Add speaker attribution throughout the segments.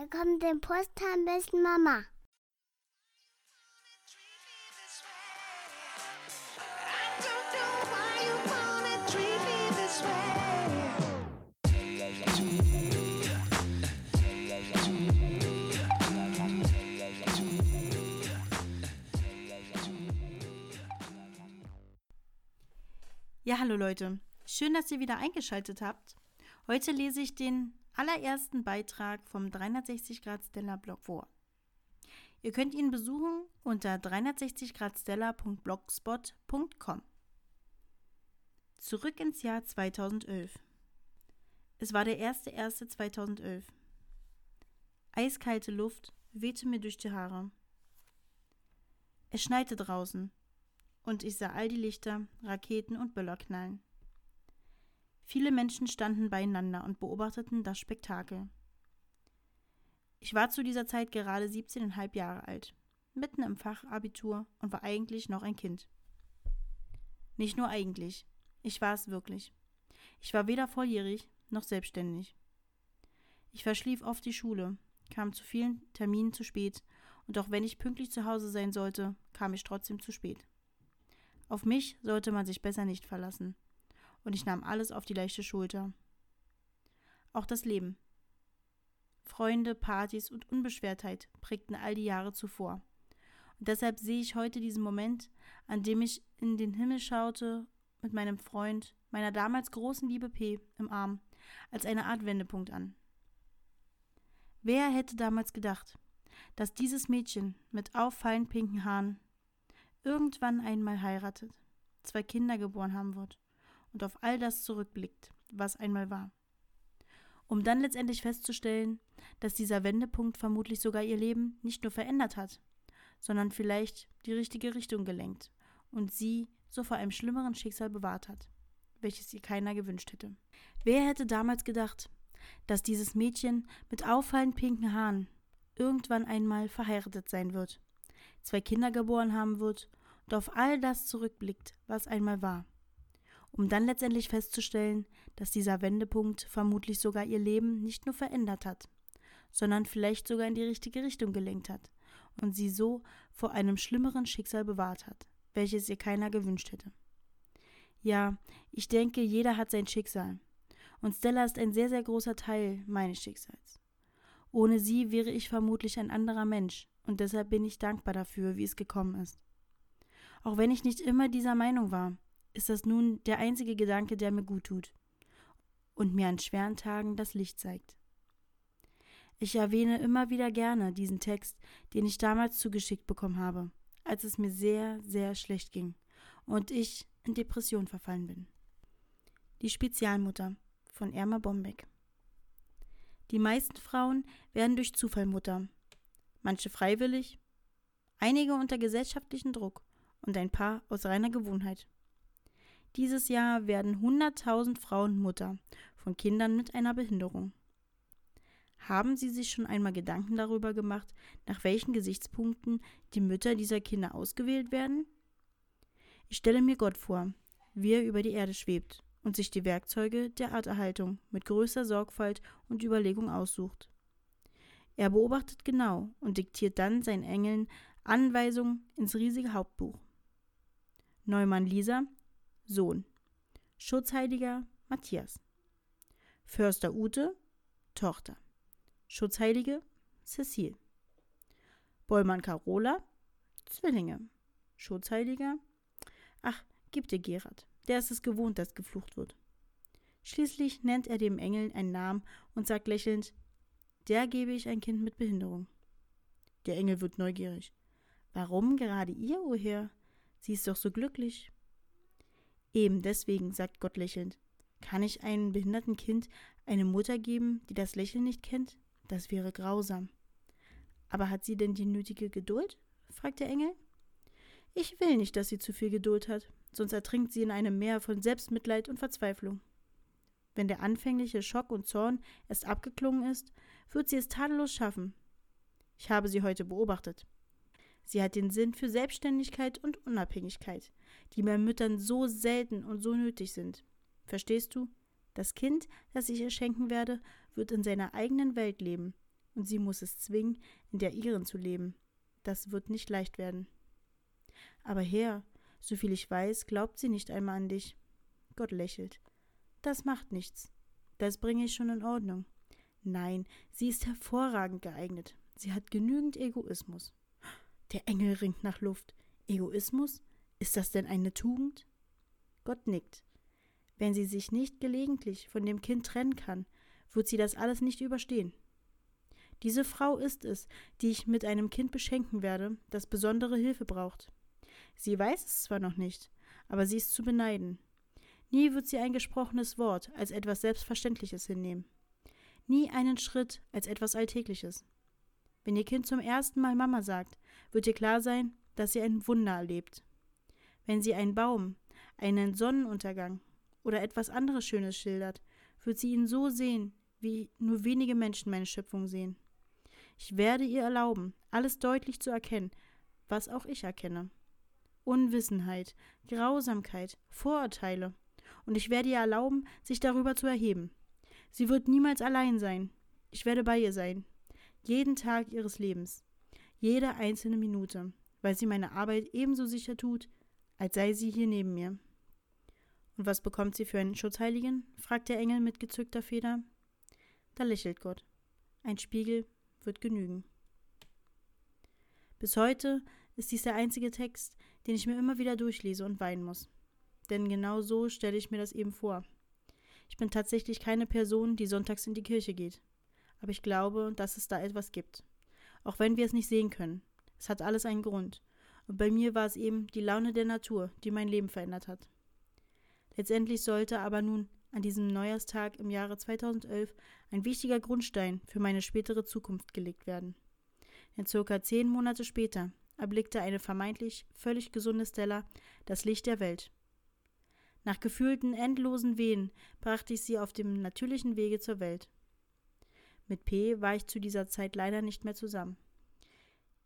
Speaker 1: Da kommt der Post am besten Mama.
Speaker 2: Ja, hallo Leute. Schön, dass ihr wieder eingeschaltet habt. Heute lese ich den allerersten Beitrag vom 360 Grad Stella Blog vor. Ihr könnt ihn besuchen unter 360 Grad Stella.blogspot.com. Zurück ins Jahr 2011. Es war der 1.1.2011. Eiskalte Luft wehte mir durch die Haare. Es schneite draußen und ich sah all die Lichter, Raketen und Böller knallen. Viele Menschen standen beieinander und beobachteten das Spektakel. Ich war zu dieser Zeit gerade 17,5 Jahre alt, mitten im Fachabitur und war eigentlich noch ein Kind. Nicht nur eigentlich, ich war es wirklich. Ich war weder volljährig noch selbstständig. Ich verschlief oft die Schule, kam zu vielen Terminen zu spät, und auch wenn ich pünktlich zu Hause sein sollte, kam ich trotzdem zu spät. Auf mich sollte man sich besser nicht verlassen. Und ich nahm alles auf die leichte Schulter. Auch das Leben. Freunde, Partys und Unbeschwertheit prägten all die Jahre zuvor. Und deshalb sehe ich heute diesen Moment, an dem ich in den Himmel schaute, mit meinem Freund, meiner damals großen Liebe P im Arm, als eine Art Wendepunkt an. Wer hätte damals gedacht, dass dieses Mädchen mit auffallend pinken Haaren irgendwann einmal heiratet, zwei Kinder geboren haben wird und auf all das zurückblickt, was einmal war. Um dann letztendlich festzustellen, dass dieser Wendepunkt vermutlich sogar ihr Leben nicht nur verändert hat, sondern vielleicht die richtige Richtung gelenkt und sie so vor einem schlimmeren Schicksal bewahrt hat, welches ihr keiner gewünscht hätte. Wer hätte damals gedacht, dass dieses Mädchen mit auffallend pinken Haaren irgendwann einmal verheiratet sein wird zwei Kinder geboren haben wird und auf all das zurückblickt, was einmal war, um dann letztendlich festzustellen, dass dieser Wendepunkt vermutlich sogar ihr Leben nicht nur verändert hat, sondern vielleicht sogar in die richtige Richtung gelenkt hat und sie so vor einem schlimmeren Schicksal bewahrt hat, welches ihr keiner gewünscht hätte. Ja, ich denke, jeder hat sein Schicksal. Und Stella ist ein sehr, sehr großer Teil meines Schicksals. Ohne sie wäre ich vermutlich ein anderer Mensch, und deshalb bin ich dankbar dafür, wie es gekommen ist. Auch wenn ich nicht immer dieser Meinung war, ist das nun der einzige Gedanke, der mir gut tut und mir an schweren Tagen das Licht zeigt. Ich erwähne immer wieder gerne diesen Text, den ich damals zugeschickt bekommen habe, als es mir sehr, sehr schlecht ging und ich in Depression verfallen bin. Die Spezialmutter von Erma Bombeck. Die meisten Frauen werden durch Zufall Mutter, manche freiwillig, einige unter gesellschaftlichem Druck und ein paar aus reiner Gewohnheit. Dieses Jahr werden 100.000 Frauen Mutter von Kindern mit einer Behinderung. Haben Sie sich schon einmal Gedanken darüber gemacht, nach welchen Gesichtspunkten die Mütter dieser Kinder ausgewählt werden? Ich stelle mir Gott vor, wie er über die Erde schwebt und sich die Werkzeuge der Arterhaltung mit größter Sorgfalt und Überlegung aussucht. Er beobachtet genau und diktiert dann seinen Engeln Anweisungen ins riesige Hauptbuch. Neumann Lisa, Sohn. Schutzheiliger Matthias. Förster Ute, Tochter. Schutzheilige Cecile. Bollmann Carola, Zwillinge. Schutzheiliger. Ach, gib dir Gerard. Der ist es gewohnt, dass geflucht wird. Schließlich nennt er dem Engel einen Namen und sagt lächelnd: der gebe ich ein Kind mit Behinderung. Der Engel wird neugierig. Warum gerade ihr, o Herr? Sie ist doch so glücklich. Eben deswegen, sagt Gott lächelnd. Kann ich einem behinderten Kind eine Mutter geben, die das Lächeln nicht kennt? Das wäre grausam. Aber hat sie denn die nötige Geduld? fragt der Engel. Ich will nicht, dass sie zu viel Geduld hat, sonst ertrinkt sie in einem Meer von Selbstmitleid und Verzweiflung. Wenn der anfängliche Schock und Zorn erst abgeklungen ist, wird sie es tadellos schaffen. Ich habe sie heute beobachtet. Sie hat den Sinn für Selbstständigkeit und Unabhängigkeit, die bei Müttern so selten und so nötig sind. Verstehst du? Das Kind, das ich ihr schenken werde, wird in seiner eigenen Welt leben, und sie muss es zwingen, in der ihren zu leben. Das wird nicht leicht werden. Aber Herr, soviel ich weiß, glaubt sie nicht einmal an dich. Gott lächelt. Das macht nichts. Das bringe ich schon in Ordnung. Nein, sie ist hervorragend geeignet. Sie hat genügend Egoismus. Der Engel ringt nach Luft. Egoismus? Ist das denn eine Tugend? Gott nickt. Wenn sie sich nicht gelegentlich von dem Kind trennen kann, wird sie das alles nicht überstehen. Diese Frau ist es, die ich mit einem Kind beschenken werde, das besondere Hilfe braucht. Sie weiß es zwar noch nicht, aber sie ist zu beneiden. Nie wird sie ein gesprochenes Wort als etwas Selbstverständliches hinnehmen. Nie einen Schritt als etwas Alltägliches. Wenn ihr Kind zum ersten Mal Mama sagt, wird ihr klar sein, dass sie ein Wunder erlebt. Wenn sie einen Baum, einen Sonnenuntergang oder etwas anderes Schönes schildert, wird sie ihn so sehen, wie nur wenige Menschen meine Schöpfung sehen. Ich werde ihr erlauben, alles deutlich zu erkennen, was auch ich erkenne. Unwissenheit, Grausamkeit, Vorurteile. Und ich werde ihr erlauben, sich darüber zu erheben. Sie wird niemals allein sein. Ich werde bei ihr sein. Jeden Tag ihres Lebens. Jede einzelne Minute, weil sie meine Arbeit ebenso sicher tut, als sei sie hier neben mir. Und was bekommt sie für einen Schutzheiligen? fragt der Engel mit gezückter Feder. Da lächelt Gott. Ein Spiegel wird genügen. Bis heute ist dies der einzige Text, den ich mir immer wieder durchlese und weinen muss. Denn genau so stelle ich mir das eben vor. Ich bin tatsächlich keine Person, die sonntags in die Kirche geht. Aber ich glaube, dass es da etwas gibt. Auch wenn wir es nicht sehen können. Es hat alles einen Grund. Und bei mir war es eben die Laune der Natur, die mein Leben verändert hat. Letztendlich sollte aber nun an diesem Neujahrstag im Jahre 2011 ein wichtiger Grundstein für meine spätere Zukunft gelegt werden. Denn circa zehn Monate später erblickte eine vermeintlich völlig gesunde Stella das Licht der Welt. Nach gefühlten endlosen Wehen brachte ich sie auf dem natürlichen Wege zur Welt. Mit P war ich zu dieser Zeit leider nicht mehr zusammen.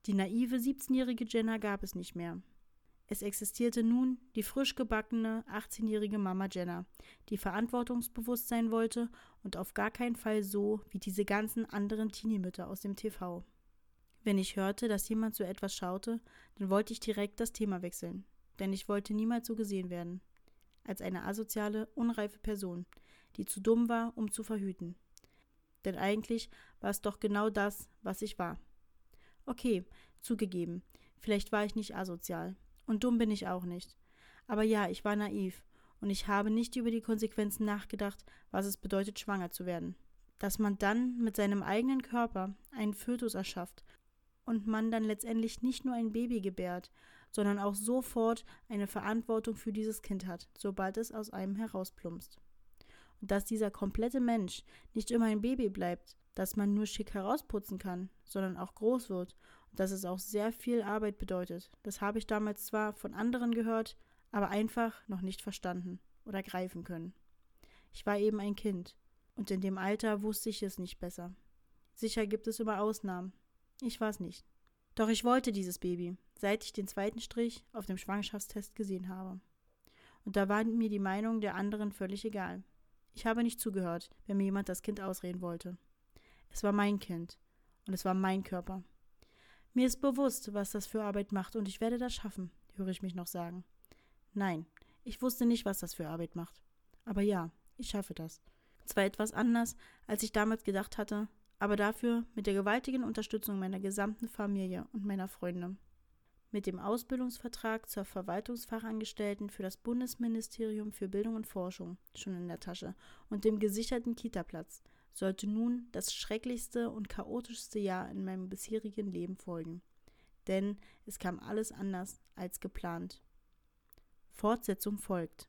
Speaker 2: Die naive 17-jährige Jenna gab es nicht mehr. Es existierte nun die frisch gebackene 18-jährige Mama Jenna, die verantwortungsbewusst sein wollte und auf gar keinen Fall so wie diese ganzen anderen Teenie-Mütter aus dem TV. Wenn ich hörte, dass jemand so etwas schaute, dann wollte ich direkt das Thema wechseln, denn ich wollte niemals so gesehen werden. Als eine asoziale, unreife Person, die zu dumm war, um zu verhüten. Denn eigentlich war es doch genau das, was ich war. Okay, zugegeben, vielleicht war ich nicht asozial, und dumm bin ich auch nicht. Aber ja, ich war naiv und ich habe nicht über die Konsequenzen nachgedacht, was es bedeutet, schwanger zu werden. Dass man dann mit seinem eigenen Körper einen Fötus erschafft und man dann letztendlich nicht nur ein Baby gebärt, sondern auch sofort eine Verantwortung für dieses Kind hat, sobald es aus einem herausplumpst. Und dass dieser komplette Mensch nicht immer ein Baby bleibt, das man nur schick herausputzen kann, sondern auch groß wird dass es auch sehr viel Arbeit bedeutet. Das habe ich damals zwar von anderen gehört, aber einfach noch nicht verstanden oder greifen können. Ich war eben ein Kind, und in dem Alter wusste ich es nicht besser. Sicher gibt es immer Ausnahmen. Ich war es nicht. Doch ich wollte dieses Baby, seit ich den zweiten Strich auf dem Schwangerschaftstest gesehen habe. Und da war mir die Meinung der anderen völlig egal. Ich habe nicht zugehört, wenn mir jemand das Kind ausreden wollte. Es war mein Kind und es war mein Körper. Mir ist bewusst, was das für Arbeit macht, und ich werde das schaffen, höre ich mich noch sagen. Nein, ich wusste nicht, was das für Arbeit macht. Aber ja, ich schaffe das. Zwar etwas anders, als ich damals gedacht hatte, aber dafür mit der gewaltigen Unterstützung meiner gesamten Familie und meiner Freunde mit dem Ausbildungsvertrag zur Verwaltungsfachangestellten für das Bundesministerium für Bildung und Forschung schon in der Tasche und dem gesicherten Kitaplatz sollte nun das schrecklichste und chaotischste Jahr in meinem bisherigen Leben folgen. Denn es kam alles anders als geplant. Fortsetzung folgt.